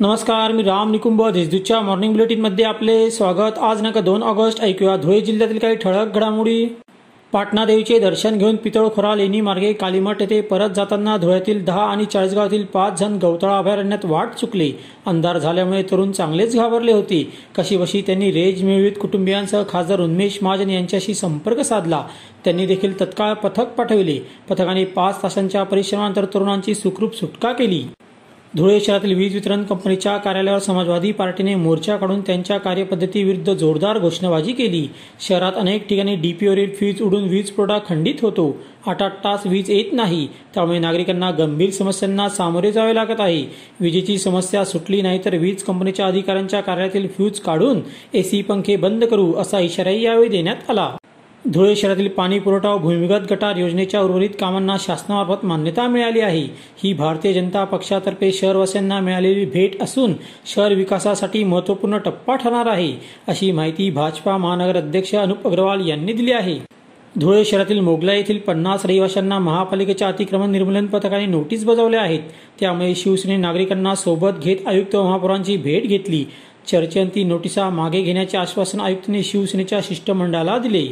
नमस्कार मी राम निकुंभ देशदूतच्या मॉर्निंग बुलेटिनमध्ये आपले स्वागत. आज नका दोन ऑगस्ट ऐकूया धुळे जिल्ह्यातील काही ठळक घडामोडी. पाटणादेवीचे दर्शन घेऊन पितळखोरा लेणी मार्गे कालीमठ येथे परत जाताना धुळ्यातील दहा आणि चाळीसगावातील पाच जण गवताळा अभयारण्यात वाट चुकली. अंधार झाल्यामुळे तरुण चांगलेच घाबरले होते. कशीबशी त्यांनी रेज मिळवित कुटुंबियांसह खासदार उन्मेश महाजन यांच्याशी संपर्क साधला. त्यांनी देखील तत्काळ पथक पाठविले. पथकाने पाच तासांच्या परिश्रमानंतर तरुणांची सुखरूप सुटका केली. धुळे शहरातील वीज वितरण कंपनीच्या कार्यालयावर समाजवादी पार्टीने मोर्चा काढून त्यांच्या कार्यपद्धतीविरुद्ध जोरदार घोषणाबाजी केली. शहरात अनेक ठिकाणी डीपीवरील फ्यूज उडून वीज पुरवठा खंडित होतो. आठ आठ तास वीज येत नाही. त्यामुळे नागरिकांना गंभीर समस्यांना सामोरे जावे लागत आहे. विजेची समस्या सुटली नाही तर वीज कंपनीच्या अधिकाऱ्यांच्या कार्यालयातील फ्यूज काढून एसी पंखे बंद करू असा इशाराही यावेळी देण्यात आला. धुळे शहरातील पाणी पुरवठा व भूमिगत गटार योजनेच्या उर्वरित कामांना शासनामार्फत मान्यता मिळाली आहे. ही भारतीय जनता पक्षातर्फे शहरवासियांना मिळालेली भेट असून शहर विकासासाठी महत्त्वपूर्ण टप्पा ठरणार आहे अशी माहिती भाजपा महानगर अध्यक्ष अनुप अग्रवाल यांनी दिली आहे. धुळे शहरातील मोगला येथील पन्नास रहिवाशांना महापालिकेच्या अतिक्रमण निर्मूलन पथकाने नोटीस बजावल्या आहेत. त्यामुळे शिवसेने नागरिकांना सोबत घेत आयुक्त महापौरांची भेट घेतली. चर्चेअंती नोटिसा मागे घेण्याचे आश्वासन आयुक्तांनी शिवसेनेच्या शिष्टमंडळाला दिले.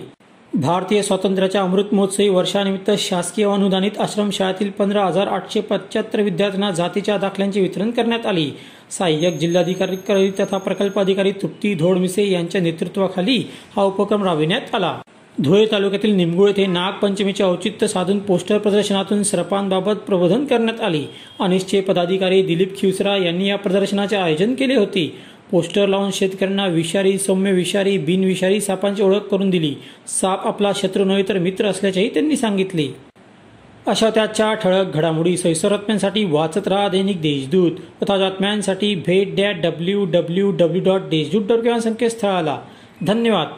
भारतीय स्वातंत्र्याच्या अमृत महोत्सवी वर्षानिमित्त शासकीय अनुदानित आश्रमशाळेतील पंधरा हजार आठशे पंच्याहत्तर विद्यार्थ्यांना जातीच्या दाखल्यांचे वितरण करण्यात आले. सहाय्यक जिल्हाधिकारी तथा प्रकल्प अधिकारी तृप्ती धोडमिसे यांच्या नेतृत्वाखाली हा उपक्रम राबविण्यात आला. धुळे तालुक्यातील निमगुळ येथे नागपंचमीचे औचित्य साधून पोस्टर प्रदर्शनातून सरपांबाबत प्रबोधन करण्यात आले. अनिश्चय पदाधिकारी दिलीप खिवसरा यांनी या प्रदर्शनाचे आयोजन केले होते. पोस्टर लावून शेतकऱ्यांना विषारी सौम्य विषारी बिनविषारी सापांची ओळख करून दिली. साप आपला शत्रू नव्हे तर मित्र असल्याचेही त्यांनी सांगितले. अशा त्याच्या ठळक घडामोडी सैसर बातम्यांसाठी वाचत राहा दैनिक देशदूत. तथा बातम्यांसाठी भेट द्या W W W dot Deshdoot dot संकेतस्थळाला. धन्यवाद.